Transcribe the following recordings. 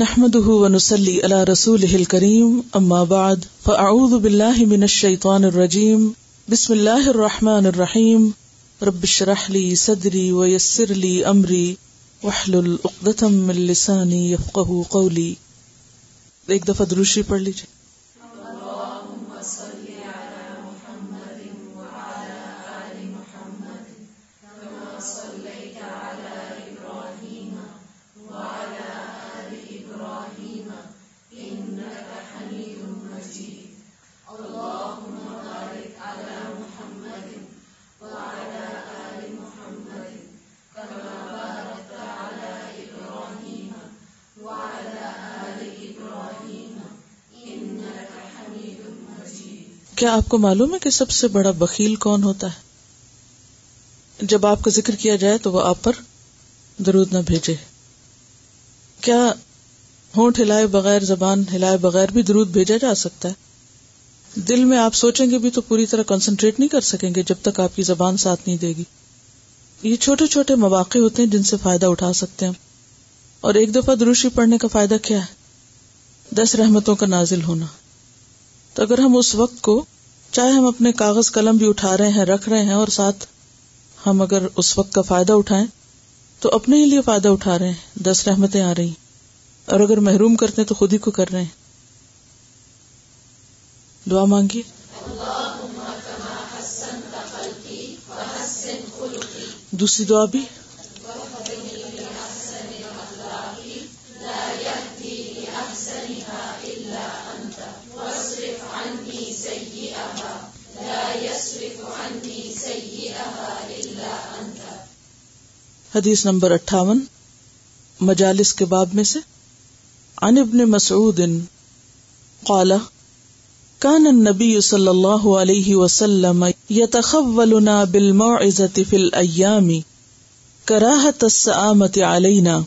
نحمده ونسلي على رسوله الكريم اما بعد فاعوذ بالله من الشيطان الرجيم، بسم الله الرحمن الرحيم، رب اشرح لي صدري ويسر لي امري واحلل عقدة من لساني يفقهوا قولي۔ ایک دفعہ دروشی پڑھ لیجیے کیا آپ کو معلوم ہے کہ سب سے بڑا بکیل کون ہوتا ہے؟ جب آپ کا ذکر کیا جائے تو وہ آپ پر درود نہ بھیجے۔ کیا ہونٹ ہلائے بغیر زبان ہلائے بغیر بھی درود بھیجا جا سکتا ہے؟ دل میں آپ سوچیں گے بھی تو پوری طرح کنسنٹریٹ نہیں کر سکیں گے جب تک آپ کی زبان ساتھ نہیں دے گی۔ یہ چھوٹے چھوٹے مواقع ہوتے ہیں جن سے فائدہ اٹھا سکتے ہیں۔ اور ایک دفعہ دروشی پڑھنے کا فائدہ کیا ہے؟ دس رحمتوں کا نازل ہونا۔ تو اگر ہم اس وقت کو چاہے ہم اپنے کاغذ قلم بھی اٹھا رہے ہیں، رکھ رہے ہیں اور ساتھ ہم اگر اس وقت کا فائدہ اٹھائیں تو اپنے ہی لیے فائدہ اٹھا رہے ہیں۔ دس رحمتیں آ رہی اور اگر محروم کرتے ہیں تو خود ہی کو کر رہے ہیں۔ دعا مانگیے۔ دوسری دعا بھی۔ حدیث نمبر اٹھاون، مجالس کے باب میں سے، عن ابن مسعود، قال كان النبي صلى الله عليه وسلم يتخولنا بالموعظة في الأيام كراهة السآمة علينا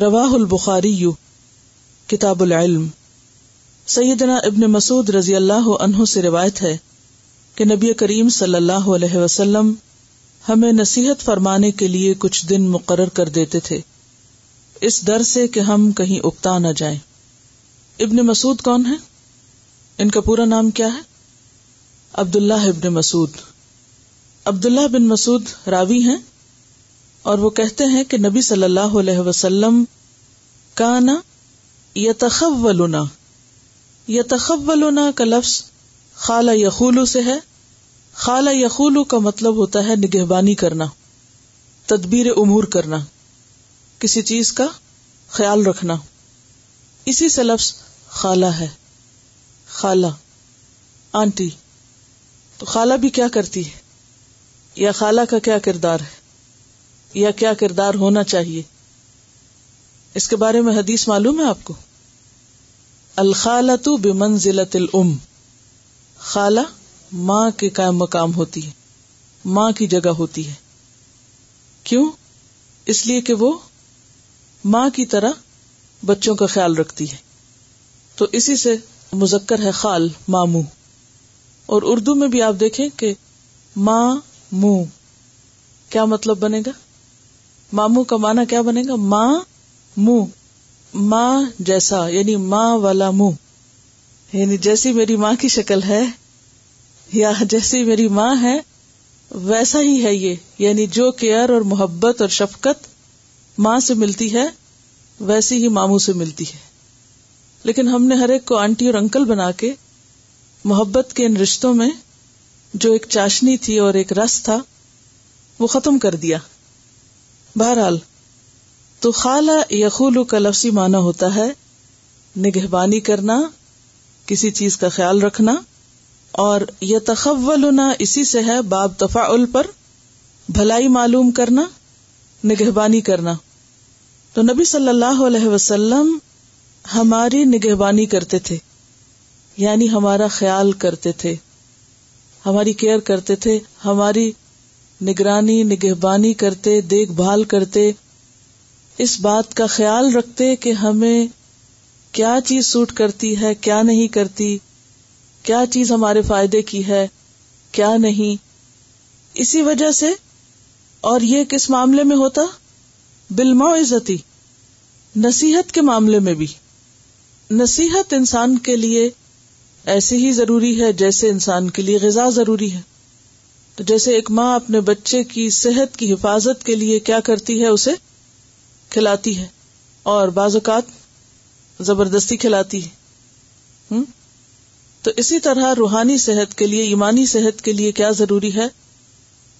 رواه البخاري کتاب العلم۔ سیدنا ابن مسعود رضی اللہ عنہ سے روایت ہے کہ نبی کریم صلی اللہ علیہ وسلم ہمیں نصیحت فرمانے کے لیے کچھ دن مقرر کر دیتے تھے۔ اس ڈر سے کہ ہم کہیں اکتا نہ جائیں۔ ابن مسعود کون ہے ان کا پورا نام کیا ہے؟ عبد اللہ ابن مسعود۔ عبد اللہ بن مسعود راوی ہیں اور وہ کہتے ہیں کہ نبی صلی اللہ علیہ وسلم کا نا یتخولنا۔ یتخولنا کا لفظ خالہ یخولو سے ہے۔ خالہ یخولو کا مطلب ہوتا ہے نگہبانی کرنا، تدبیر امور کرنا، کسی چیز کا خیال رکھنا۔ اسی سے لفظ خالہ ہے۔ خالہ، آنٹی، تو خالہ بھی کیا کرتی ہے؟ یا خالہ کا کیا کردار ہے؟ یا کیا کردار ہونا چاہیے؟ اس کے بارے میں حدیث معلوم ہے آپ کو؟ الخالت بمنزلت الام۔ خالہ ماں کے قائم مقام ہوتی ہے، ماں کی جگہ ہوتی ہے۔ کیوں؟ اس لیے کہ وہ ماں کی طرح بچوں کا خیال رکھتی ہے۔ تو اسی سے مذکر ہے خال مامو۔ اور اردو میں بھی آپ دیکھیں کہ ماں منہ کیا مطلب بنے گا؟ مامو کا مانا کیا بنے گا؟ ماں منہ ماں جیسا یعنی ماں والا منہ یعنی جیسی میری ماں کی شکل ہے یا جیسی میری ماں ہے، ویسا ہی ہے یہ۔ یعنی جو کیئر اور محبت اور شفقت ماں سے ملتی ہے، ویسی ہی ماموں سے ملتی ہے۔ لیکن ہم نے ہر ایک کو آنٹی اور انکل بنا کے محبت کے ان رشتوں میں جو ایک چاشنی تھی اور ایک رس تھا، وہ ختم کر دیا۔ بہرحال، تو خالہ یخول کا لفظی معنی ہوتا ہے نگہبانی کرنا کسی چیز کا خیال رکھنا اور یہ تخولنا اسی سے ہے باب تفاعل پر بھلائی معلوم کرنا، نگہبانی کرنا۔ تو نبی صلی اللہ علیہ وسلم ہماری نگہبانی کرتے تھے یعنی ہمارا خیال کرتے تھے، ہماری کیئر کرتے تھے، ہماری نگرانی، نگہبانی کرتے، دیکھ بھال کرتے، اس بات کا خیال رکھتے کہ ہمیں کیا چیز سوٹ کرتی ہے، کیا نہیں کرتی؟ کیا چیز ہمارے فائدے کی ہے، کیا نہیں؟ اسی وجہ سے، اور یہ کس معاملے میں ہوتا؟ بل عزتی نصیحت کے معاملے میں بھی۔ نصیحت انسان کے لیے ایسی ہی ضروری ہے جیسے انسان کے لیے غذا ضروری ہے۔ تو جیسے ایک ماں اپنے بچے کی صحت کی حفاظت کے لیے کیا کرتی ہے، اسے کھلاتی ہے۔ اور بعض اوقات زبردستی کھلاتی ہے۔ تو اسی طرح روحانی صحت کے لیے، ایمانی صحت کے لیے کیا ضروری ہے؟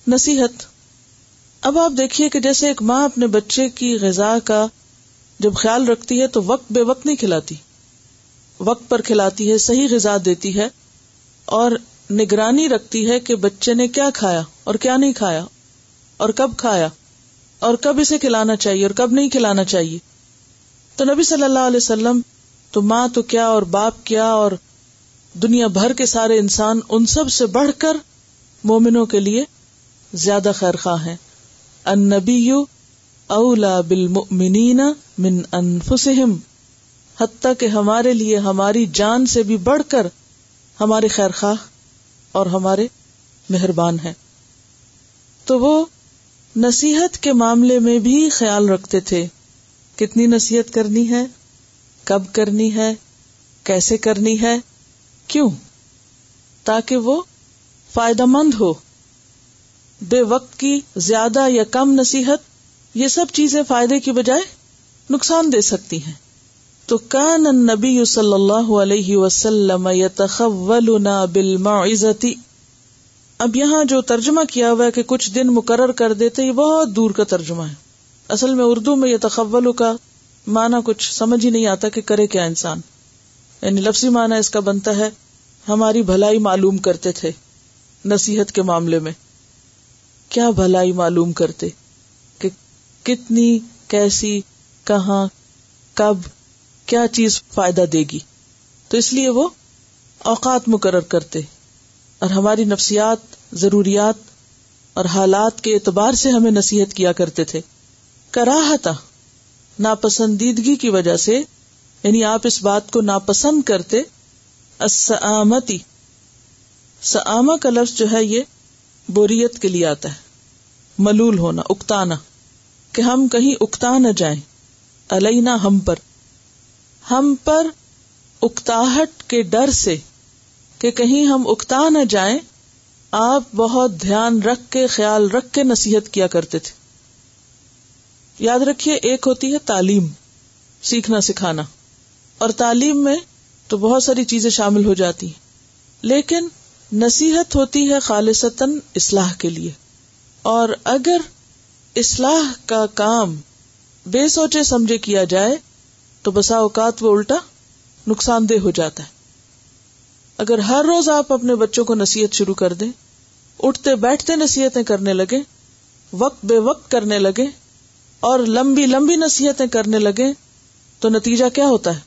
نصیحت۔ اب آپ دیکھیے کہ جیسے ایک ماں اپنے بچے کی غذا کا جب خیال رکھتی ہے تو وقت بے وقت نہیں کھلاتی۔ وقت پر کھلاتی ہے، صحیح غذا دیتی ہے اور نگرانی رکھتی ہے کہ بچے نے کیا کھایا اور کیا نہیں کھایا اور کب کھایا اور کب اسے کھلانا چاہیے اور کب نہیں کھلانا چاہیے۔ تو نبی صلی اللہ علیہ وسلم تو ماں تو کیا اور باپ کیا اور دنیا بھر کے سارے انسان ان سب سے بڑھ کر مومنوں کے لیے زیادہ خیر خواہ ہیں۔ النبی اولا بالمؤمنین من انفسہم، حتیٰ کہ ہمارے لیے ہماری جان سے بھی بڑھ کر ہمارے خیر خواہ اور ہمارے مہربان ہیں۔ تو وہ نصیحت کے معاملے میں بھی خیال رکھتے تھے۔ کتنی نصیحت کرنی ہے؟ کب کرنی ہے؟ کیسے کرنی ہے؟ کیوں؟ تاکہ وہ فائدہ مند ہو۔ بے وقت کی زیادہ یا کم نصیحت یہ سب چیزیں فائدے کی بجائے نقصان دے سکتی ہیں۔ تو کان نبی صلی اللہ علیہ وسلم بالمعزتی۔ اب یہاں جو ترجمہ کیا ہوا ہے کہ کچھ دن مقرر کر دیتے، یہ بہت دور کا ترجمہ ہے۔ اصل میں اردو میں یہ تخول کا معنی کچھ سمجھ ہی نہیں آتا کہ کرے کیا انسان۔ یعنی لفظی معنی اس کا بنتا ہے، ہماری بھلائی معلوم کرتے تھے نصیحت کے معاملے میں۔ کیا بھلائی معلوم کرتے؟ کہ کتنی، کیسی، کہاں، کب، کیا چیز فائدہ دے گی؟ تو اس لیے وہ اوقات مقرر کرتے۔ اور ہماری نفسیات، ضروریات اور حالات کے اعتبار سے ہمیں نصیحت کیا کرتے تھے۔ کراہتا ناپسندیدگی کی وجہ سے یعنی آپ اس بات کو ناپسند کرتے اسامتی سآما کا لفظ جو ہے یہ بوریت کے لیے آتا ہے، ملول ہونا، اکتانا۔ کہ ہم کہیں اکتا نہ جائیں، علینا ہم پر۔ ہم پر اکتاہٹ کے ڈر سے، کہ کہیں ہم اکتا نہ جائیں، آپ بہت دھیان رکھ کے، خیال رکھ کے نصیحت کیا کرتے تھے۔ یاد رکھیے، ایک ہوتی ہے تعلیم، سیکھنا، سکھانا۔ اور تعلیم میں تو بہت ساری چیزیں شامل ہو جاتی ہیں۔ لیکن نصیحت ہوتی ہے خالصتاً اصلاح کے لیے۔ اور اگر اصلاح کا کام بے سوچے سمجھے کیا جائے، تو بسا اوقات وہ الٹا نقصان دہ ہو جاتا ہے۔ اگر ہر روز آپ اپنے بچوں کو نصیحت شروع کر دیں، اٹھتے بیٹھتے نصیحتیں کرنے لگے وقت بے وقت کرنے لگے اور لمبی لمبی نصیحتیں کرنے لگے تو نتیجہ کیا ہوتا ہے؟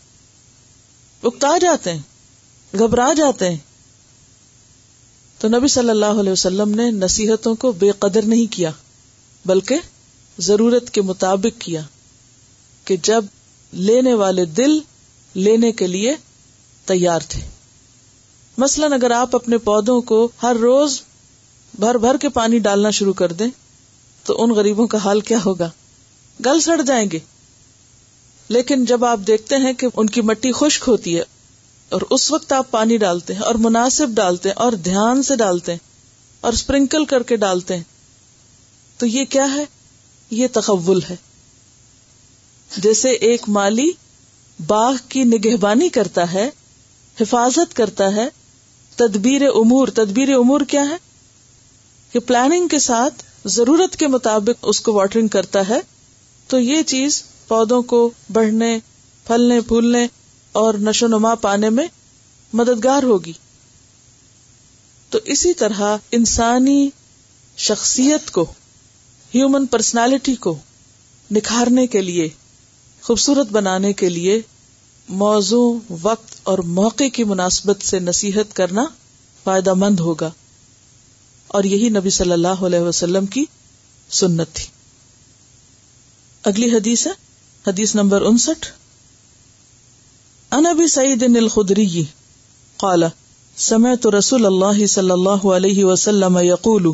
اکتا جاتے ہیں، گھبرا جاتے ہیں۔ تو نبی صلی اللہ علیہ وسلم نے نصیحتوں کو بے قدر نہیں کیا، بلکہ ضرورت کے مطابق کیا کہ جب لینے والے دل لینے کے لیے تیار تھے۔ مثلاً اگر آپ اپنے پودوں کو ہر روز بھر بھر کے پانی ڈالنا شروع کر دیں تو ان غریبوں کا حال کیا ہوگا؟ گل سڑ جائیں گے۔ لیکن جب آپ دیکھتے ہیں کہ ان کی مٹی خشک ہوتی ہے اور اس وقت آپ پانی ڈالتے ہیں اور مناسب ڈالتے ہیں اور دھیان سے ڈالتے ہیں اور اسپرنکل کر کے ڈالتے ہیں، تو یہ کیا ہے؟ یہ تخول ہے۔ جیسے ایک مالی باغ کی نگہبانی کرتا ہے، حفاظت کرتا ہے، تدبیر امور تدبیر امور کیا ہے؟ کہ پلاننگ کے ساتھ، ضرورت کے مطابق اس کو واٹرنگ کرتا ہے۔ تو یہ چیز پودوں کو بڑھنے، پھلنے، پھولنے اور نشو نما پانے میں مددگار ہوگی۔ تو اسی طرح انسانی شخصیت کو ہیومن پرسنالٹی کو نکھارنے کے لیے، خوبصورت بنانے کے لیے موضوع، وقت اور موقع کی مناسبت سے نصیحت کرنا فائدہ مند ہوگا۔ اور یہی نبی صلی اللہ علیہ وسلم کی سنت تھی۔ اگلی حدیث ہے، حدیث نمبر انسٹھ۔ انبی سعید الخدری قال، سمعت رسول اللہ صلی اللہ علیہ وسلم یقول،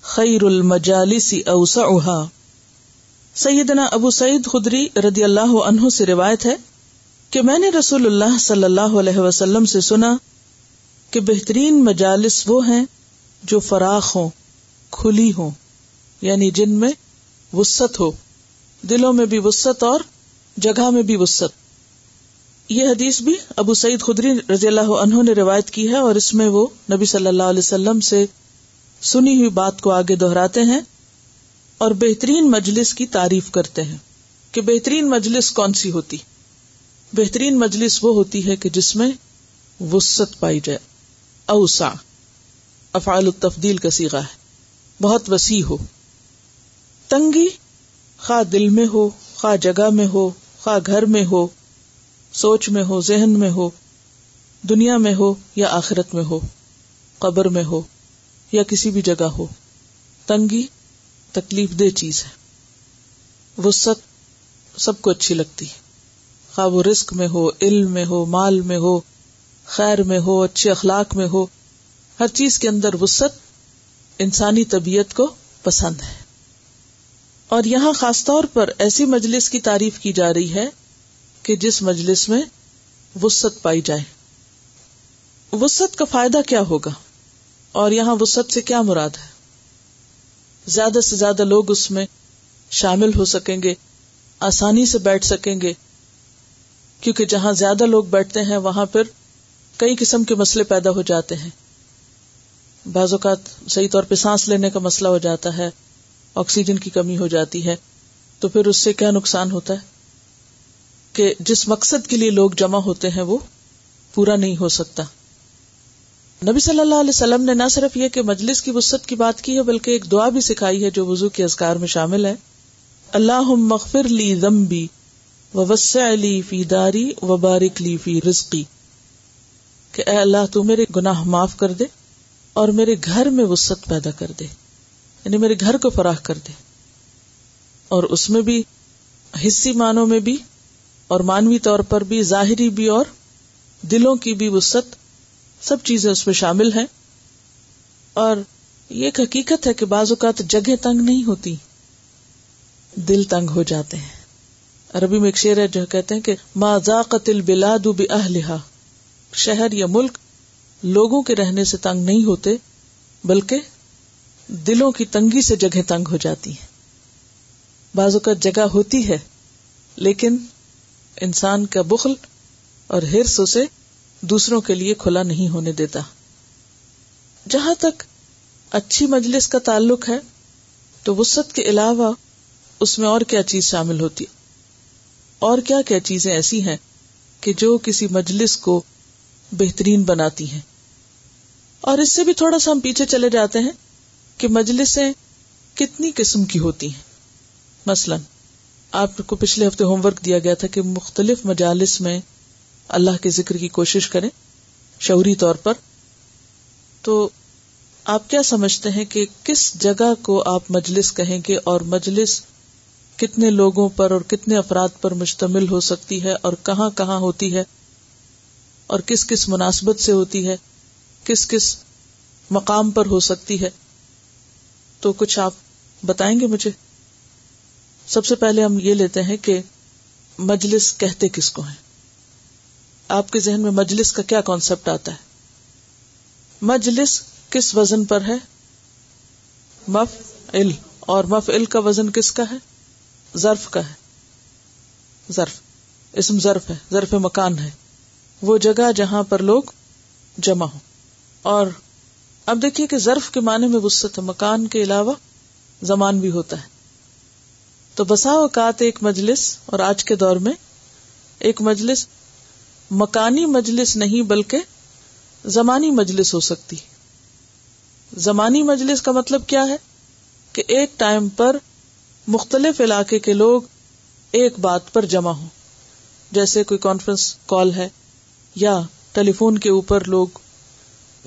خیر المجالس اوسعها سیدنا ابو سعید خدری رضی اللہ عنہ سے روایت ہے کہ میں نے رسول اللہ صلی اللہ علیہ وسلم سے سنا کہ بہترین مجالس وہ ہیں جو فراخ ہوں، کھلی ہوں یعنی جن میں وسط ہو۔ دلوں میں بھی وسط اور جگہ میں بھی وسط یہ حدیث بھی ابو سعید خدری رضی اللہ عنہ نے روایت کی ہے اور اس میں وہ نبی صلی اللہ علیہ وسلم سے سنی ہوئی بات کو آگے دہراتے ہیں اور بہترین مجلس کی تعریف کرتے ہیں کہ بہترین مجلس کون سی ہوتی۔ بہترین مجلس وہ ہوتی ہے کہ جس میں وسط پائی جائے۔ اوسا افعال التفدیل کا سیگا ہے۔ بہت وسیع ہو۔ تنگی خواہ دل میں ہو خواہ جگہ میں ہو خواہ گھر میں ہو سوچ میں ہو ذہن میں ہو دنیا میں ہو یا آخرت میں ہو قبر میں ہو یا کسی بھی جگہ ہو تنگی تکلیف دہ چیز ہے وسط سب کو اچھی لگتی ہے خواہ وہ رسک میں ہو علم میں ہو مال میں ہو خیر میں ہو اچھے اخلاق میں ہو ہر چیز کے اندر وسط انسانی طبیعت کو پسند ہے اور یہاں خاص طور پر ایسی مجلس کی تعریف کی جا رہی ہے کہ جس مجلس میں وسط پائی جائے۔ وسط کا فائدہ کیا ہوگا؟ اور یہاں وسط سے کیا مراد ہے؟ زیادہ سے زیادہ لوگ اس میں شامل ہو سکیں گے، آسانی سے بیٹھ سکیں گے۔ کیونکہ جہاں زیادہ لوگ بیٹھتے ہیں، وہاں پھر کئی قسم کے مسئلے پیدا ہو جاتے ہیں۔ بعض اوقات صحیح طور پہ سانس لینے کا مسئلہ ہو جاتا ہے۔ آکسیجن کی کمی ہو جاتی ہے، تو پھر اس سے کیا نقصان ہوتا ہے؟ کہ جس مقصد کے لیے لوگ جمع ہوتے ہیں، وہ پورا نہیں ہو سکتا۔ نبی صلی اللہ علیہ وسلم نے نہ صرف یہ کہ مجلس کی وسط کی بات کی ہے، بلکہ ایک دعا بھی سکھائی ہے، جو وضو کے ازکار میں شامل ہے۔ اللہ مغفر لی ذنبی وسع لی فی داری و بارک لی فی رزقی۔ کہ اے اللہ، تو میرے گناہ معاف کر دے اور میرے گھر میں وسط پیدا کر دے۔ یعنی میرے گھر کو فراہ کر دے۔ اور اس میں بھی حصی معنوں میں بھی اور مانوی طور پر بھی، ظاہری بھی اور دلوں کی بھی وسط سب چیزیں اس میں شامل ہیں۔ اور یہ ایک حقیقت ہے کہ بعض اوقات جگہ تنگ نہیں ہوتی، دل تنگ ہو جاتے ہیں۔ عربی میں ایک شعر ہے جو کہتے ہیں کہ ما ذاقت البلاد باہلھا شہر یا ملک لوگوں کے رہنے سے تنگ نہیں ہوتے، بلکہ دلوں کی تنگی سے جگہ تنگ ہو جاتی ہے بعض اوقات جگہ ہوتی ہے، لیکن انسان کا بخل اور ہرس اسے دوسروں کے لیے کھلا نہیں ہونے دیتا۔ جہاں تک اچھی مجلس کا تعلق ہے، تو وسط کے علاوہ اس میں اور کیا چیز شامل ہوتی؟ اور کیا کیا چیزیں ایسی ہیں کہ جو کسی مجلس کو بہترین بناتی ہیں؟ اور اس سے بھی تھوڑا سا ہم پیچھے چلے جاتے ہیں۔ کہ مجلسیں کتنی قسم کی ہوتی ہیں۔ مثلاً، آپ کو پچھلے ہفتے ہوم ورک دیا گیا تھا کہ مختلف مجالس میں اللہ کے ذکر کی کوشش کریں شعوری طور پر۔ تو آپ کیا سمجھتے ہیں کہ کس جگہ کو آپ مجلس کہیں گے اور مجلس کتنے لوگوں پر اور کتنے افراد پر مشتمل ہو سکتی ہے اور کہاں کہاں ہوتی ہے اور کس کس مناسبت سے ہوتی ہے، کس کس مقام پر ہو سکتی ہے؟ تو کچھ آپ بتائیں گے مجھے؟ سب سے پہلے ہم یہ لیتے ہیں کہ مجلس کہتے کس کو ہیں؟ آپ کے ذہن میں مجلس کا کیا کانسیپٹ آتا ہے؟ مجلس کس وزن پر ہے؟ مف ال اور مف ال کا وزن کس کا ہے؟ ظرف کا ہے۔ ظرف، اسم ظرف ہے، ظرف مکان ہے۔ وہ جگہ جہاں پر لوگ جمع ہو اور اب دیکھیے کہ ظرف کے معنی میں وسط ہے۔ مکان کے علاوہ زمان بھی ہوتا ہے۔ تو بسا اوقات ایک مجلس اور آج کے دور میں ایک مجلس مکانی مجلس نہیں بلکہ زمانی مجلس ہو سکتی زمانی مجلس کا مطلب کیا ہے؟ کہ ایک ٹائم پر مختلف علاقے کے لوگ ایک بات پر جمع ہوں۔ جیسے کوئی کانفرنس کال ہے یا ٹیلی فون کے اوپر لوگ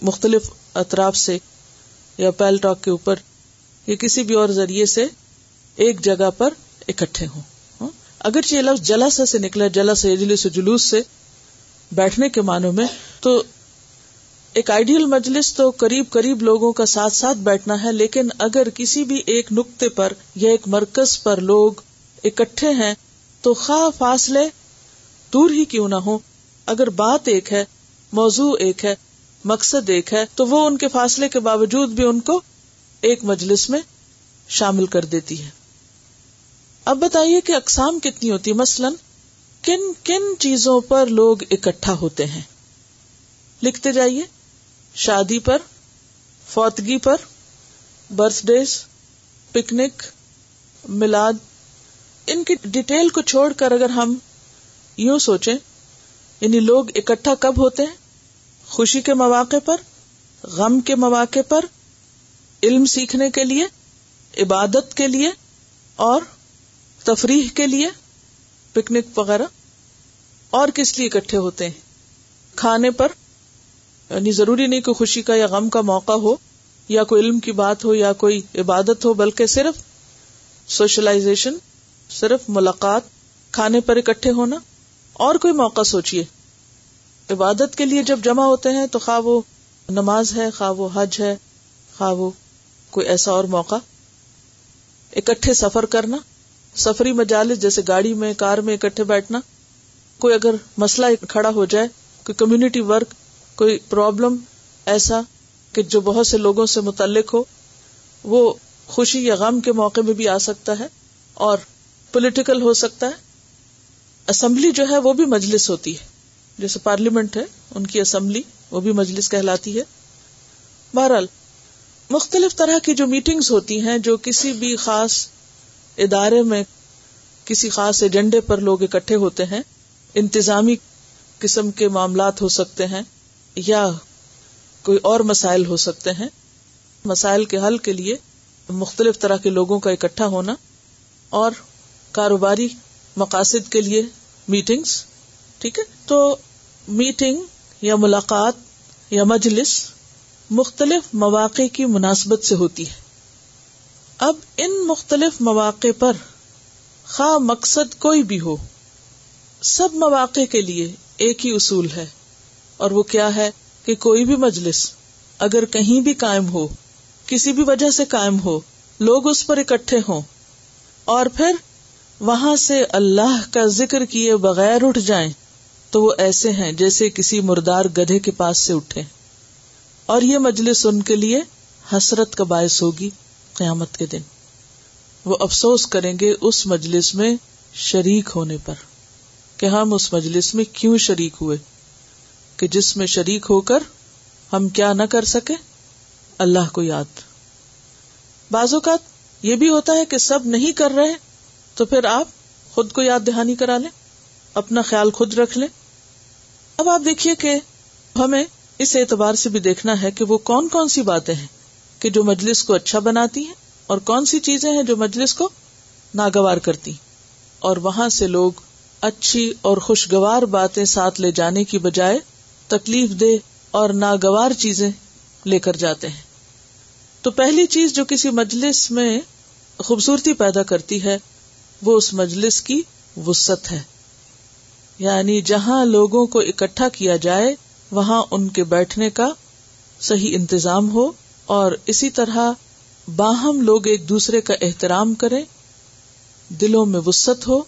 مختلف اطراف سے یا پیل ٹاک کے اوپر یا کسی بھی اور ذریعے سے ایک جگہ پر اکٹھے ہوں۔ ہاں؟ اگرچہ یہ لفظ جلسا سے نکلا جلس سے جلوس سے بیٹھنے کے معنوں میں، تو ایک آئیڈیل مجلس تو قریب قریب لوگوں کا ساتھ ساتھ بیٹھنا ہے، لیکن اگر کسی بھی ایک نقطے پر یا ایک مرکز پر لوگ اکٹھے ہیں، تو خواہ فاصلے دور ہی کیوں نہ ہو اگر بات ایک ہے، موضوع ایک ہے مقصد ایک ہے، تو وہ ان کے فاصلے کے باوجود بھی ان کو ایک مجلس میں شامل کر دیتی ہے۔ اب بتائیے کہ اقسام کتنی ہوتی مثلاً، کن کن چیزوں پر لوگ اکٹھا ہوتے ہیں؟ لکھتے جائیے۔ شادی پر، فوتگی پر، برتھ ڈیز، پکنک، میلاد۔ ان کی ڈیٹیل کو چھوڑ کر اگر ہم یوں سوچیں یعنی لوگ اکٹھا کب ہوتے ہیں؟ خوشی کے مواقع پر، غم کے مواقع پر، علم سیکھنے کے لیے، عبادت کے لیے، اور تفریح کے لیے، پکنک وغیرہ، اور کس لیے اکٹھے ہوتے ہیں؟ کھانے پر یعنی ضروری نہیں کوئی خوشی کا یا غم کا موقع ہو، یا کوئی علم کی بات ہو، یا کوئی عبادت ہو، بلکہ صرف سوشلائزیشن، صرف ملاقات، کھانے پر اکٹھے ہونا، اور کوئی موقع سوچیے عبادت کے لیے جب جمع ہوتے ہیں تو خواہ وہ نماز ہے، خواہ وہ حج ہے، خواہ وہ کوئی ایسا اور موقع۔ اکٹھے سفر کرنا، سفری مجالس جیسے گاڑی میں، کار میں اکٹھے بیٹھنا۔ کوئی اگر مسئلہ کھڑا ہو جائے، کوئی کمیونٹی ورک کوئی پرابلم ایسا کہ جو بہت سے لوگوں سے متعلق ہو، وہ خوشی یا غم کے موقع میں بھی آ سکتا ہے اور پولیٹیکل ہو سکتا ہے۔ اسمبلی جو ہے وہ بھی مجلس ہوتی ہے۔ جیسے پارلیمنٹ ہے، ان کی اسمبلی، وہ بھی مجلس کہلاتی ہے۔ بہرحال، مختلف طرح کی جو میٹنگز ہوتی ہیں، جو کسی بھی خاص ادارے میں، کسی خاص ایجنڈے پر لوگ اکٹھے ہوتے ہیں، انتظامی قسم کے معاملات ہو سکتے ہیں، یا کوئی اور مسائل ہو سکتے ہیں۔ مسائل کے حل کے لیے مختلف طرح کے لوگوں کا اکٹھا ہونا اور کاروباری مقاصد کے لیے میٹنگس ٹھیک ہے؟ تو میٹنگ یا ملاقات یا مجلس مختلف مواقع کی مناسبت سے ہوتی ہے۔ اب ان مختلف مواقع پر خواہ مقصد کوئی بھی ہو، سب مواقع کے لیے ایک ہی اصول ہے۔ اور وہ کیا ہے کہ کوئی بھی مجلس اگر کہیں بھی قائم ہو، کسی بھی وجہ سے قائم ہو، لوگ اس پر اکٹھے ہوں اور پھر وہاں سے اللہ کا ذکر کیے بغیر اٹھ جائیں تو وہ ایسے ہیں جیسے کسی مردار گدھے کے پاس سے اٹھے۔ اور یہ مجلس ان کے لیے حسرت کا باعث ہوگی قیامت کے دن۔ وہ افسوس کریں گے اس مجلس میں شریک ہونے پر کہ ہم اس مجلس میں کیوں شریک ہوئے، کہ جس میں شریک ہو کر ہم کیا نہ کر سکے اللہ کو یاد۔ بعض اوقات یہ بھی ہوتا ہے کہ سب نہیں کر رہے تو پھر آپ خود کو یاد دہانی کرا لیں، اپنا خیال خود رکھ لیں۔ اب آپ دیکھیے کہ ہمیں اس اعتبار سے بھی دیکھنا ہے کہ وہ کون کون سی باتیں ہیں کہ جو مجلس کو اچھا بناتی ہیں اور کون سی چیزیں ہیں جو مجلس کو ناگوار کرتی اور وہاں سے لوگ اچھی اور خوشگوار باتیں ساتھ لے جانے کی بجائے تکلیف دہ اور ناگوار چیزیں لے کر جاتے ہیں۔ تو پہلی چیز جو کسی مجلس میں خوبصورتی پیدا کرتی ہے، وہ اس مجلس کی وسط ہے۔ یعنی جہاں لوگوں کو اکٹھا کیا جائے، وہاں ان کے بیٹھنے کا صحیح انتظام ہو اور اسی طرح باہم لوگ ایک دوسرے کا احترام کریں، دلوں میں وسط ہو،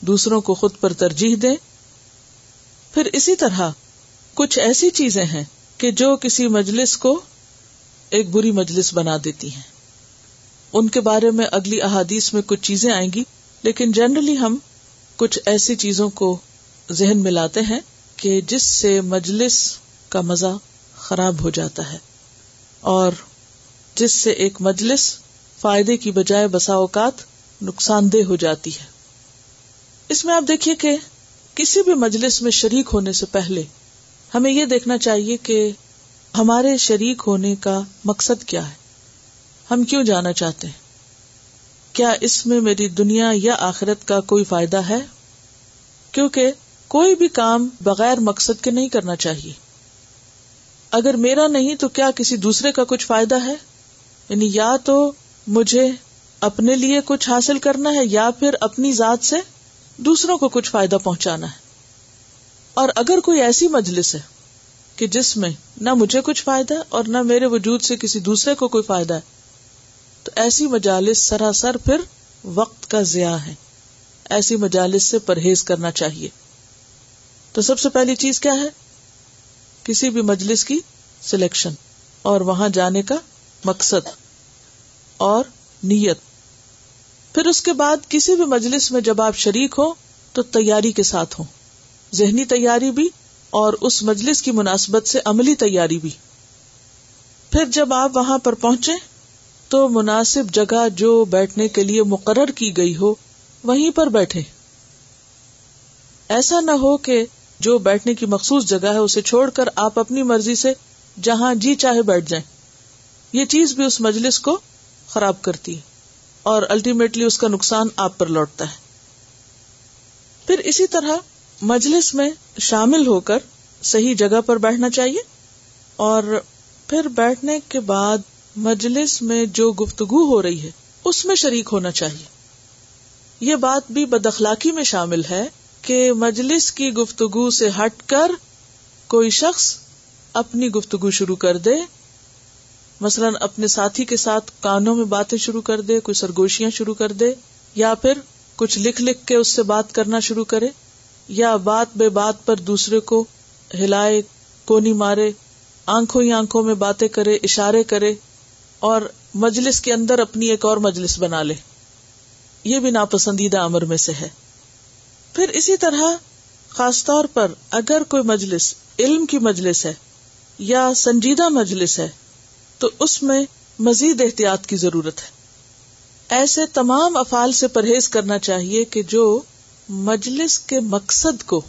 دوسروں کو خود پر ترجیح دیں۔ پھر اسی طرح کچھ ایسی چیزیں ہیں کہ جو کسی مجلس کو ایک بری مجلس بنا دیتی ہیں۔ ان کے بارے میں اگلی احادیث میں کچھ چیزیں آئیں گی، لیکن جنرلی ہم کچھ ایسی چیزوں کو ذہن میں لاتے ہیں کہ جس سے مجلس کا مزہ خراب ہو جاتا ہے اور جس سے ایک مجلس فائدے کی بجائے بسا اوقات نقصان دہ ہو جاتی ہے۔ اس میں آپ دیکھیے کہ کسی بھی مجلس میں شریک ہونے سے پہلے ہمیں یہ دیکھنا چاہیے کہ ہمارے شریک ہونے کا مقصد کیا ہے۔ ہم کیوں جانا چاہتے ہیں؟ کیا اس میں میری دنیا یا آخرت کا کوئی فائدہ ہے؟ کیونکہ کوئی بھی کام بغیر مقصد کے نہیں کرنا چاہیے۔ اگر میرا نہیں تو کیا کسی دوسرے کا کچھ فائدہ ہے؟ یعنی یا تو مجھے اپنے لیے کچھ حاصل کرنا ہے یا پھر اپنی ذات سے دوسروں کو کچھ فائدہ پہنچانا ہے۔ اور اگر کوئی ایسی مجلس ہے کہ جس میں نہ مجھے کچھ فائدہ اور نہ میرے وجود سے کسی دوسرے کو کوئی فائدہ ہے تو ایسی مجالس سراسر پھر وقت کا ضیاع ہے۔ ایسی مجالس سے پرہیز کرنا چاہیے۔ تو سب سے پہلی چیز کیا ہے؟ کسی بھی مجلس کی سلیکشن اور وہاں جانے کا مقصد اور نیت۔ پھر اس کے بعد کسی بھی مجلس میں جب آپ شریک ہو تو تیاری کے ساتھ ہو ذہنی تیاری بھی اور اس مجلس کی مناسبت سے عملی تیاری بھی۔ پھر جب آپ وہاں پر پہنچے تو مناسب جگہ جو بیٹھنے کے لیے مقرر کی گئی ہو، وہیں پر بیٹھے۔ ایسا نہ ہو کہ جو بیٹھنے کی مخصوص جگہ ہے اسے چھوڑ کر آپ اپنی مرضی سے جہاں جی چاہے بیٹھ جائیں۔ یہ چیز بھی اس مجلس کو خراب کرتی ہے اور الٹیمیٹلی اس کا نقصان آپ پر لوٹتا ہے۔ پھر اسی طرح مجلس میں شامل ہو کر صحیح جگہ پر بیٹھنا چاہیے اور پھر بیٹھنے کے بعد مجلس میں جو گفتگو ہو رہی ہے، اس میں شریک ہونا چاہیے۔ یہ بات بھی بد اخلاقی میں شامل ہے کہ مجلس کی گفتگو سے ہٹ کر کوئی شخص اپنی گفتگو شروع کر دے۔ مثلاً اپنے ساتھی کے ساتھ کانوں میں باتیں شروع کر دے، کوئی سرگوشیاں شروع کر دے، یا پھر کچھ لکھ لکھ کے اس سے بات کرنا شروع کرے، یا بات بے بات پر دوسرے کو ہلائے، کونی مارے، آنکھوں ہی آنکھوں میں باتیں کرے، اشارے کرے۔ اور مجلس کے اندر اپنی ایک اور مجلس بنا لے۔ یہ بھی ناپسندیدہ امر میں سے ہے۔ پھر اسی طرح خاص طور پر اگر کوئی مجلس علم کی مجلس ہے یا سنجیدہ مجلس ہے، تو اس میں مزید احتیاط کی ضرورت ہے۔ ایسے تمام افعال سے پرہیز کرنا چاہیے کہ جو مجلس کے مقصد کو،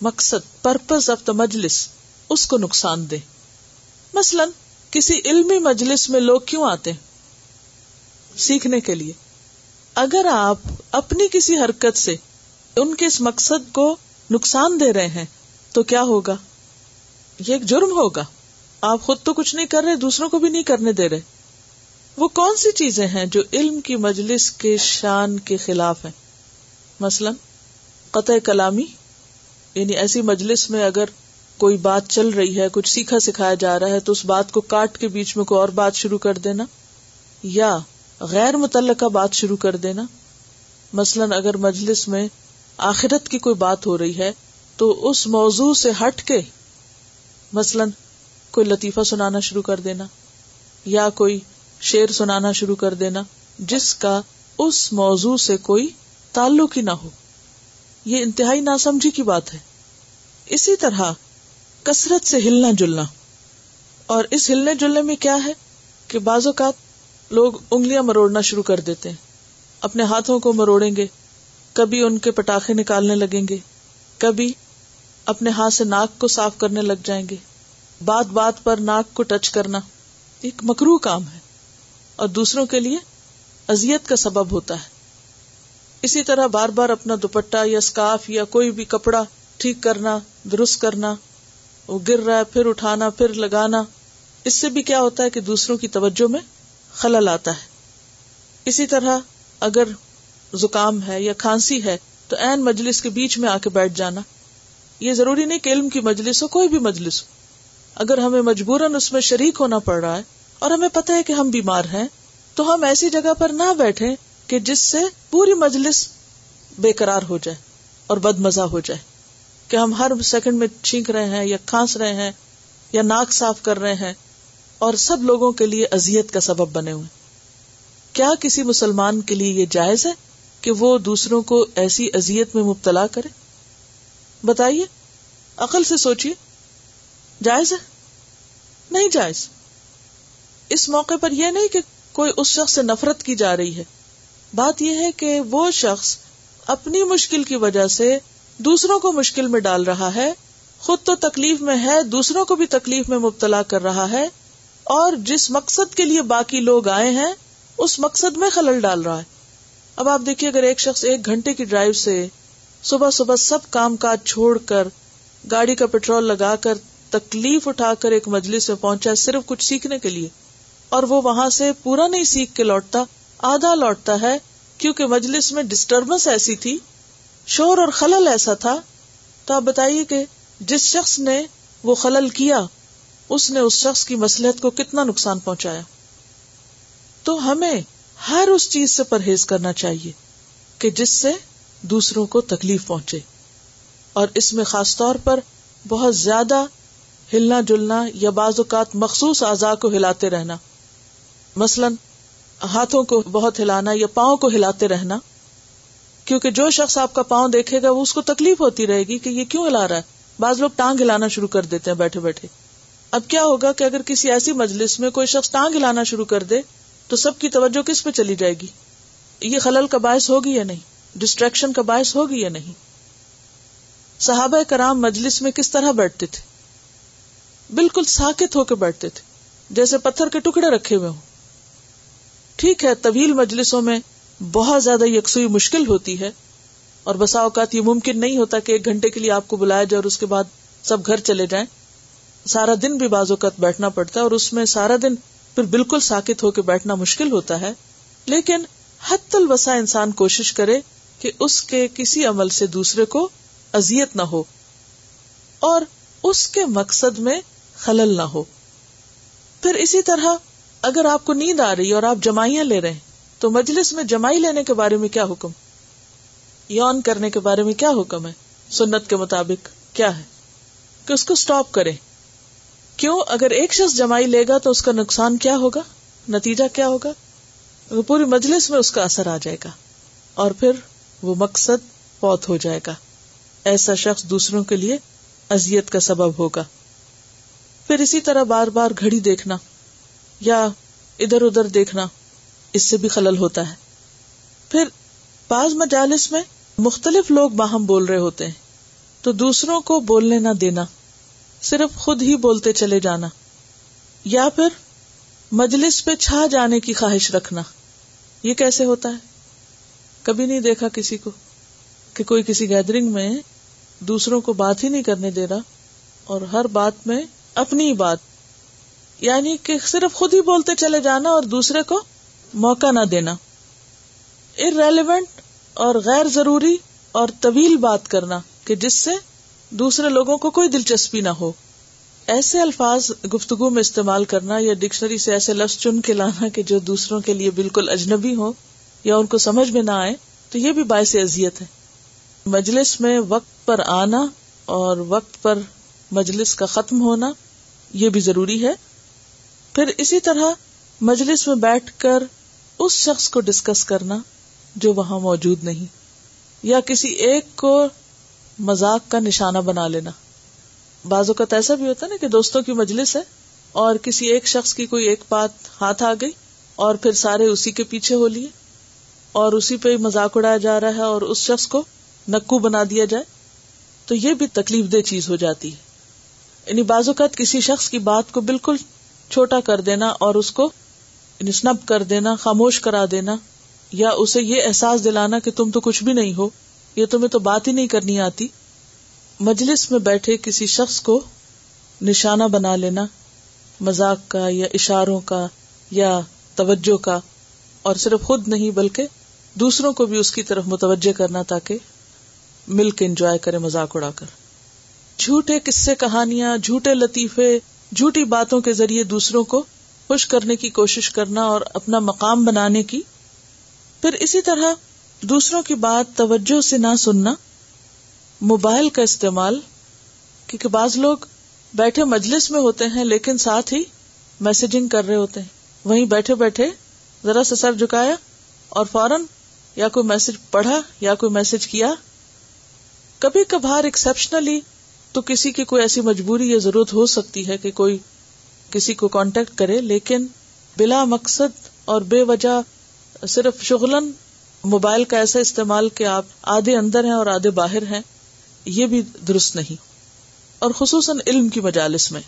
مقصد پرپز آف دا مجلس، اس کو نقصان دے۔ مثلاً کسی علمی مجلس میں لوگ کیوں آتے سیکھنے کے لیے۔ اگر آپ اپنی کسی حرکت سے ان کے اس مقصد کو نقصان دے رہے ہیں، تو کیا ہوگا؟ یہ ایک جرم ہوگا۔ آپ خود تو کچھ نہیں کر رہے، دوسروں کو بھی نہیں کرنے دے رہے۔ وہ کون سی چیزیں ہیں جو علم کی مجلس کے شان کے خلاف ہیں؟ مثلاً قطع کلامی یعنی ایسی مجلس میں اگر کوئی بات چل رہی ہے، کچھ سیکھا سکھایا جا رہا ہے، تو اس بات کو کاٹ کے بیچ میں کوئی اور بات شروع کر دینا۔ یا غیر متعلقہ بات شروع کر دینا۔ مثلاً اگر مجلس میں آخرت کی کوئی بات ہو رہی ہے، تو اس موضوع سے ہٹ کے مثلاً کوئی لطیفہ سنانا شروع کر دینا۔ یا کوئی شعر سنانا شروع کر دینا، جس کا اس موضوع سے کوئی تعلق ہی نہ ہو۔ یہ انتہائی ناسمجھی کی بات ہے۔ اسی طرح کثرت سے ہلنا جلنا۔ اور اس ہلنے جلنے میں کیا ہے کہ بعض اوقات لوگ انگلیاں مروڑنا شروع کر دیتے ہیں۔ اپنے ہاتھوں کو مروڑیں گے، کبھی ان کے پٹاخے نکالنے لگیں گے، کبھی اپنے ہاتھ سے ناک کو صاف کرنے لگ جائیں گے۔ بات بات پر ناک کو ٹچ کرنا ایک مکرو کام ہے۔ اور دوسروں کے لیے ازیت کا سبب ہوتا ہے۔ اسی طرح بار بار اپنا دوپٹا یا اسکارف یا کوئی بھی کپڑا ٹھیک کرنا، درست کرنا وہ گر رہا ہے، پھر اٹھانا، پھر لگانا۔ اس سے بھی کیا ہوتا ہے کہ دوسروں کی توجہ میں خلل آتا ہے۔ اسی طرح اگر زکام ہے یا کھانسی ہے، تو این مجلس کے بیچ میں آ کے بیٹھ جانا۔ یہ ضروری نہیں کہ علم کی مجلس ہو، کوئی بھی مجلس ہو۔ اگر ہمیں مجبوراً اس میں شریک ہونا پڑ رہا ہے اور ہمیں پتہ ہے کہ ہم بیمار ہیں، تو ہم ایسی جگہ پر نہ بیٹھے کہ جس سے پوری مجلس بے قرار ہو جائے اور بد مزہ ہو جائے۔ کہ ہم ہر سیکنڈ میں چھینک رہے ہیں یا کھانس رہے ہیں یا ناک صاف کر رہے ہیں اور سب لوگوں کے لیے ازیت کا سبب بنے ہوئے کیا کسی مسلمان کے لیے یہ جائز ہے کہ وہ دوسروں کو ایسی ازیت میں مبتلا کرے؟ بتائیے، عقل سے سوچیے۔ جائز ہے؟ نہیں جائز۔ اس موقع پر یہ نہیں کہ کوئی اس شخص سے نفرت کی جا رہی ہے۔ بات یہ ہے کہ وہ شخص اپنی مشکل کی وجہ سے دوسروں کو مشکل میں ڈال رہا ہے، خود تو تکلیف میں ہے، دوسروں کو بھی تکلیف میں مبتلا کر رہا ہے، اور جس مقصد کے لیے باقی لوگ آئے ہیں، اس مقصد میں خلل ڈال رہا ہے۔ اب آپ دیکھیے، اگر ایک شخص ایک گھنٹے کی ڈرائیو سے صبح صبح سب کام کاج چھوڑ کر، گاڑی کا پیٹرول لگا کر تکلیف اٹھا کر ایک مجلس میں پہنچا صرف کچھ سیکھنے کے لیے، اور وہ وہاں سے پورا نہیں سیکھ کے لوٹتا، آدھا لوٹتا ہے، کیونکہ مجلس میں ڈسٹربنس ایسی تھی شور اور خلل ایسا تھا، تو آپ بتائیے کہ جس شخص نے وہ خلل کیا، اس نے اس شخص کی مسلحت کو کتنا نقصان پہنچایا؟ تو ہمیں ہر اس چیز سے پرہیز کرنا چاہیے کہ جس سے دوسروں کو تکلیف پہنچے۔ اور اس میں خاص طور پر بہت زیادہ ہلنا جلنا یا بعض اوقات مخصوص اعضاء کو ہلاتے رہنا۔ مثلاً ہاتھوں کو بہت ہلانا یا پاؤں کو ہلاتے رہنا کیونکہ جو شخص آپ کا پاؤں دیکھے گا وہ اس کو تکلیف ہوتی رہے گی کہ یہ کیوں ہلا رہا ہے۔ بعض لوگ ٹانگ ہلانا شروع کر دیتے ہیں بیٹھے بیٹھے۔ اب کیا ہوگا کہ اگر کسی ایسی مجلس میں کوئی شخص ٹانگ ہلانا شروع کر دے تو سب کی توجہ کس پہ چلی جائے گی؟ یہ خلل کا باعث ہوگی یا نہیں؟ ڈسٹریکشن کا باعث ہوگی یا نہیں؟ صحابہ کرام مجلس میں کس طرح بیٹھتے تھے؟ بالکل ساکت ہو کے بیٹھتے تھے، جیسے پتھر کے ٹکڑے رکھے ہوئے ہوں۔ ٹھیک ہے، طویل مجلسوں میں بہت زیادہ یکسوئی مشکل ہوتی ہے اور بسا اوقات یہ ممکن نہیں ہوتا کہ ایک گھنٹے کے لیے آپ کو بلایا جائے اور اس کے بعد سب گھر چلے جائیں۔ سارا دن بھی بعض اوقات بیٹھنا پڑتا ہے اور اس میں سارا دن پھر بالکل ساکت ہو کے بیٹھنا مشکل ہوتا ہے۔ لیکن حت البسا انسان کوشش کرے کہ اس کے کسی عمل سے دوسرے کو ازیت نہ ہو اور اس کے مقصد میں خلل نہ ہو۔ پھر اسی طرح اگر آپ کو نیند آ رہی اور آپ جمائیاں لے رہے ہیں تو مجلس میں جمائی لینے کے بارے میں کیا حکم؟ یون کرنے کے بارے میں کیا حکم ہے؟ سنت کے مطابق کیا ہے؟ کہ اس کو اسٹاپ کرے؟ کیوں اگر ایک شخص جمائی لے گا تو اس کا نقصان کیا ہوگا؟ نتیجہ کیا ہوگا؟ پوری مجلس میں اس کا اثر آ جائے گا اور پھر وہ مقصد پوت ہو جائے گا۔ ایسا شخص دوسروں کے لیے ازیت کا سبب ہوگا۔ پھر اسی طرح بار بار گھڑی دیکھنا یا ادھر ادھر دیکھنا۔ اس سے بھی خلل ہوتا ہے۔ پھر بعض مجالس میں مختلف لوگ باہم بول رہے ہوتے ہیں۔ تو دوسروں کو بولنے نہ دینا، صرف خود ہی بولتے چلے جانا۔ یا پھر مجلس پہ چھا جانے کی خواہش رکھنا۔ یہ کیسے ہوتا ہے؟ کبھی نہیں دیکھا کسی کو کہ کوئی کسی گیدرنگ میں دوسروں کو بات ہی نہیں کرنے دے رہا اور ہر بات میں اپنی بات یعنی کہ صرف خود ہی بولتے چلے جانا اور دوسرے کو موقع نہ دینا۔ ارریلیونٹ اور غیر ضروری اور طویل بات کرنا کہ جس سے دوسرے لوگوں کو کوئی دلچسپی نہ ہو۔ ایسے الفاظ گفتگو میں استعمال کرنا یا ڈکشنری سے ایسے لفظ چن کے لانا کہ جو دوسروں کے لیے بالکل اجنبی ہو یا ان کو سمجھ میں نہ آئے، تو یہ بھی باعث اذیت ہے۔ مجلس میں وقت پر آنا اور وقت پر مجلس کا ختم ہونا، یہ بھی ضروری ہے۔ پھر اسی طرح مجلس میں بیٹھ کر اس شخص کو ڈسکس کرنا جو وہاں موجود نہیں، یا کسی ایک کو مزاق کا نشانہ بنا لینا۔ بعض اوقات ایسا بھی ہوتا ہے نا کہ دوستوں کی مجلس ہے اور کسی ایک شخص کی کوئی ایک بات ہاتھ آ گئی اور پھر سارے اسی کے پیچھے ہو لیے اور اسی پہ مزاق اڑایا جا رہا ہے اور اس شخص کو نکو بنا دیا جائے، تو یہ بھی تکلیف دہ چیز ہو جاتی ہے۔ یعنی بعض اوقات کسی شخص کی بات کو بالکل چھوٹا کر دینا اور اس کو یعنی سنب کر دینا، خاموش کرا دینا، یا اسے یہ احساس دلانا کہ تم تو کچھ بھی نہیں ہو، یہ تمہیں تو بات ہی نہیں کرنی آتی۔ مجلس میں بیٹھے کسی شخص کو نشانہ بنا لینا مزاق کا یا اشاروں کا یا توجہ کا، اور صرف خود نہیں بلکہ دوسروں کو بھی اس کی طرف متوجہ کرنا تاکہ مل کے انجوائے کرے مزاق اڑا کر۔ جھوٹے قصے، کہانیاں، جھوٹے لطیفے، جھوٹی باتوں کے ذریعے دوسروں کو خوش کرنے کی کوشش کرنا اور اپنا مقام بنانے کی۔ پھر اسی طرح دوسروں کی بات توجہ سے نہ سننا، موبائل کا استعمال، کیونکہ بعض لوگ بیٹھے مجلس میں ہوتے ہیں لیکن ساتھ ہی میسجنگ کر رہے ہوتے ہیں۔ وہیں بیٹھے بیٹھے ذرا سا سر جھکایا اور فوراً یا کوئی میسج پڑھا یا کوئی میسج کیا۔ کبھی کبھار ایکسپشنلی تو کسی کی کوئی ایسی مجبوری یا ضرورت ہو سکتی ہے کہ کوئی کسی کو کانٹیکٹ کرے، لیکن بلا مقصد اور بے وجہ صرف شغلن موبائل کا ایسا استعمال کہ آپ آدھے اندر ہیں اور آدھے باہر ہیں، یہ بھی درست نہیں۔ اور خصوصاً علم کی مجالس میں۔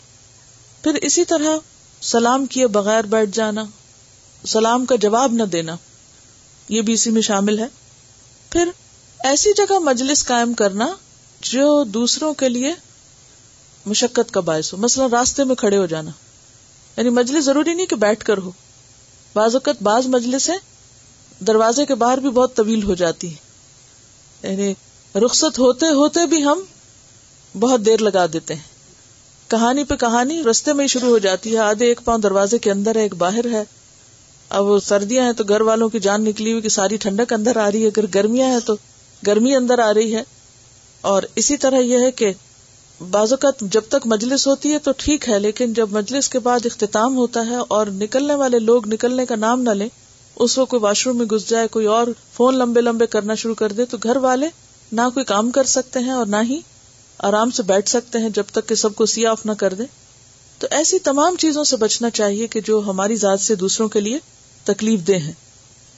پھر اسی طرح سلام کیے بغیر بیٹھ جانا، سلام کا جواب نہ دینا، یہ بھی اسی میں شامل ہے۔ پھر ایسی جگہ مجلس قائم کرنا جو دوسروں کے لیے مشقت کا باعث ہو، مثلا راستے میں کھڑے ہو جانا۔ یعنی مجلس ضروری نہیں کہ بیٹھ کر ہو۔ بعض اوقات بعض مجلس دروازے کے باہر بھی بہت طویل ہو جاتی ہے یعنی رخصت ہوتے ہوتے بھی ہم بہت دیر لگا دیتے ہیں۔ کہانی پہ کہانی رستے میں ہی شروع ہو جاتی ہے۔ آدھے ایک پاؤں دروازے کے اندر ہے، ایک باہر ہے۔ اب سردیاں ہیں تو گھر والوں کی جان نکلی ہوئی کہ ساری ٹھنڈک اندر آ رہی ہے۔ اگر گرمیاں ہیں تو گرمی اندر آ رہی ہے۔ اور اسی طرح یہ ہے کہ بعض اوقات جب تک مجلس ہوتی ہے تو ٹھیک ہے، لیکن جب مجلس کے بعد اختتام ہوتا ہے اور نکلنے والے لوگ نکلنے کا نام نہ لیں، اس وقت کوئی واش روم میں گھس جائے، کوئی اور فون لمبے لمبے کرنا شروع کر دے، تو گھر والے نہ کوئی کام کر سکتے ہیں اور نہ ہی آرام سے بیٹھ سکتے ہیں جب تک کہ سب کو سی آف نہ کر دے تو ایسی تمام چیزوں سے بچنا چاہیے کہ جو ہماری ذات سے دوسروں کے لیے تکلیف دہ ہیں۔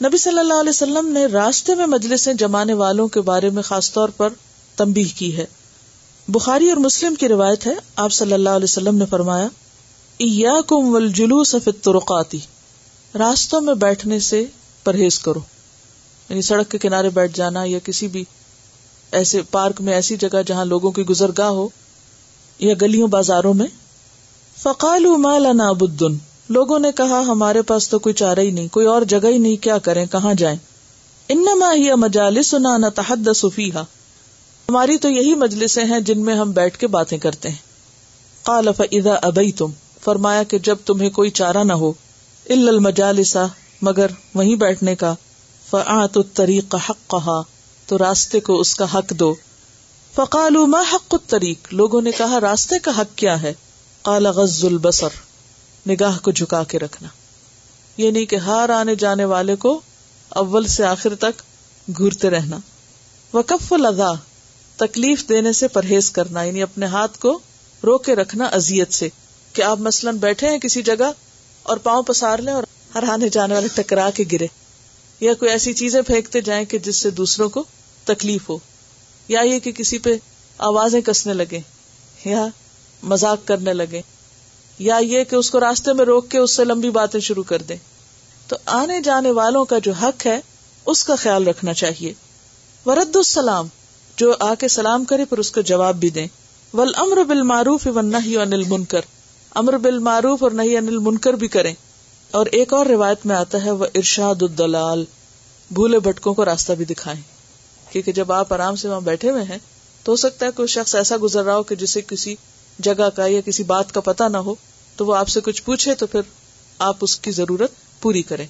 نبی صلی اللہ علیہ وسلم نے راستے میں مجلسیں جمانے والوں کے بارے میں خاص طور پر تمبی کی ہے۔ بخاری اور مسلم کی روایت ہے، آپ صلی اللہ علیہ وسلم نے فرمایا ترقاتی راستوں میں بیٹھنے سے پرہیز کرو۔ یعنی سڑک کے کنارے بیٹھ جانا یا کسی بھی ایسے پارک میں، ایسی جگہ جہاں لوگوں کی گزرگاہ ہو یا گلیوں بازاروں میں۔ فقال لنا بدن لوگوں نے کہا، ہمارے پاس تو کوئی چارہ ہی نہیں، کوئی اور جگہ ہی نہیں، کیا کریں، کہاں جائیں؟ انما ہی مجالس نہ تحد صفیحا ہماری تو یہی مجلسیں ہیں جن میں ہم بیٹھ کے باتیں کرتے ہیں۔ قال فاذا ابیتم فرمایا کہ جب تمہیں کوئی چارہ نہ ہو الا المجالسا مگر وہیں بیٹھنے کا فاعت الطریق حقها، تو راستے کو اس کا حق دو۔ فقالوا، ما حق الطریق لوگوں نے کہا، راستے کا حق کیا ہے؟ قال غض البصر، نگاہ کو جھکا کے رکھنا۔ یہ نہیں کہ ہار آنے جانے والے کو اول سے آخر تک گھورتے رہنا۔ وکف الدا تکلیف دینے سے پرہیز کرنا یعنی اپنے ہاتھ کو رو کے رکھنا ازیت سے، کہ آپ مثلاً بیٹھے ہیں کسی جگہ اور پاؤں پسار لیں اور ہر آنے جانے والے ٹکرا کے گرے، یا کوئی ایسی چیزیں پھینکتے جائیں کہ جس سے دوسروں کو تکلیف ہو، یا یہ کہ کسی پہ آوازیں کسنے لگے یا مزاق کرنے لگے یا یہ کہ اس کو راستے میں روک کے اس سے لمبی باتیں شروع کر دیں۔ تو آنے جانے والوں کا جو حق ہے، اس کا خیال رکھنا چاہیے۔ ورد السلام جو آ کے سلام کرے پھر اس کا جواب بھی دیں۔ ول امر بال معروف انل منکر امر بال معروف اور نہیں انل منکر بھی کریں۔ اور ایک اور روایت میں آتا ہے وہ ارشاد الدلال۔ بھولے بھٹکوں کو راستہ بھی دکھائیں۔ کیونکہ جب آپ آرام سے وہاں بیٹھے ہوئے ہیں، تو ہو سکتا ہے کوئی شخص ایسا گزر رہا ہو کہ جسے کسی جگہ کا یا کسی بات کا پتا نہ ہو، تو وہ آپ سے کچھ پوچھے تو پھر آپ اس کی ضرورت پوری کریں۔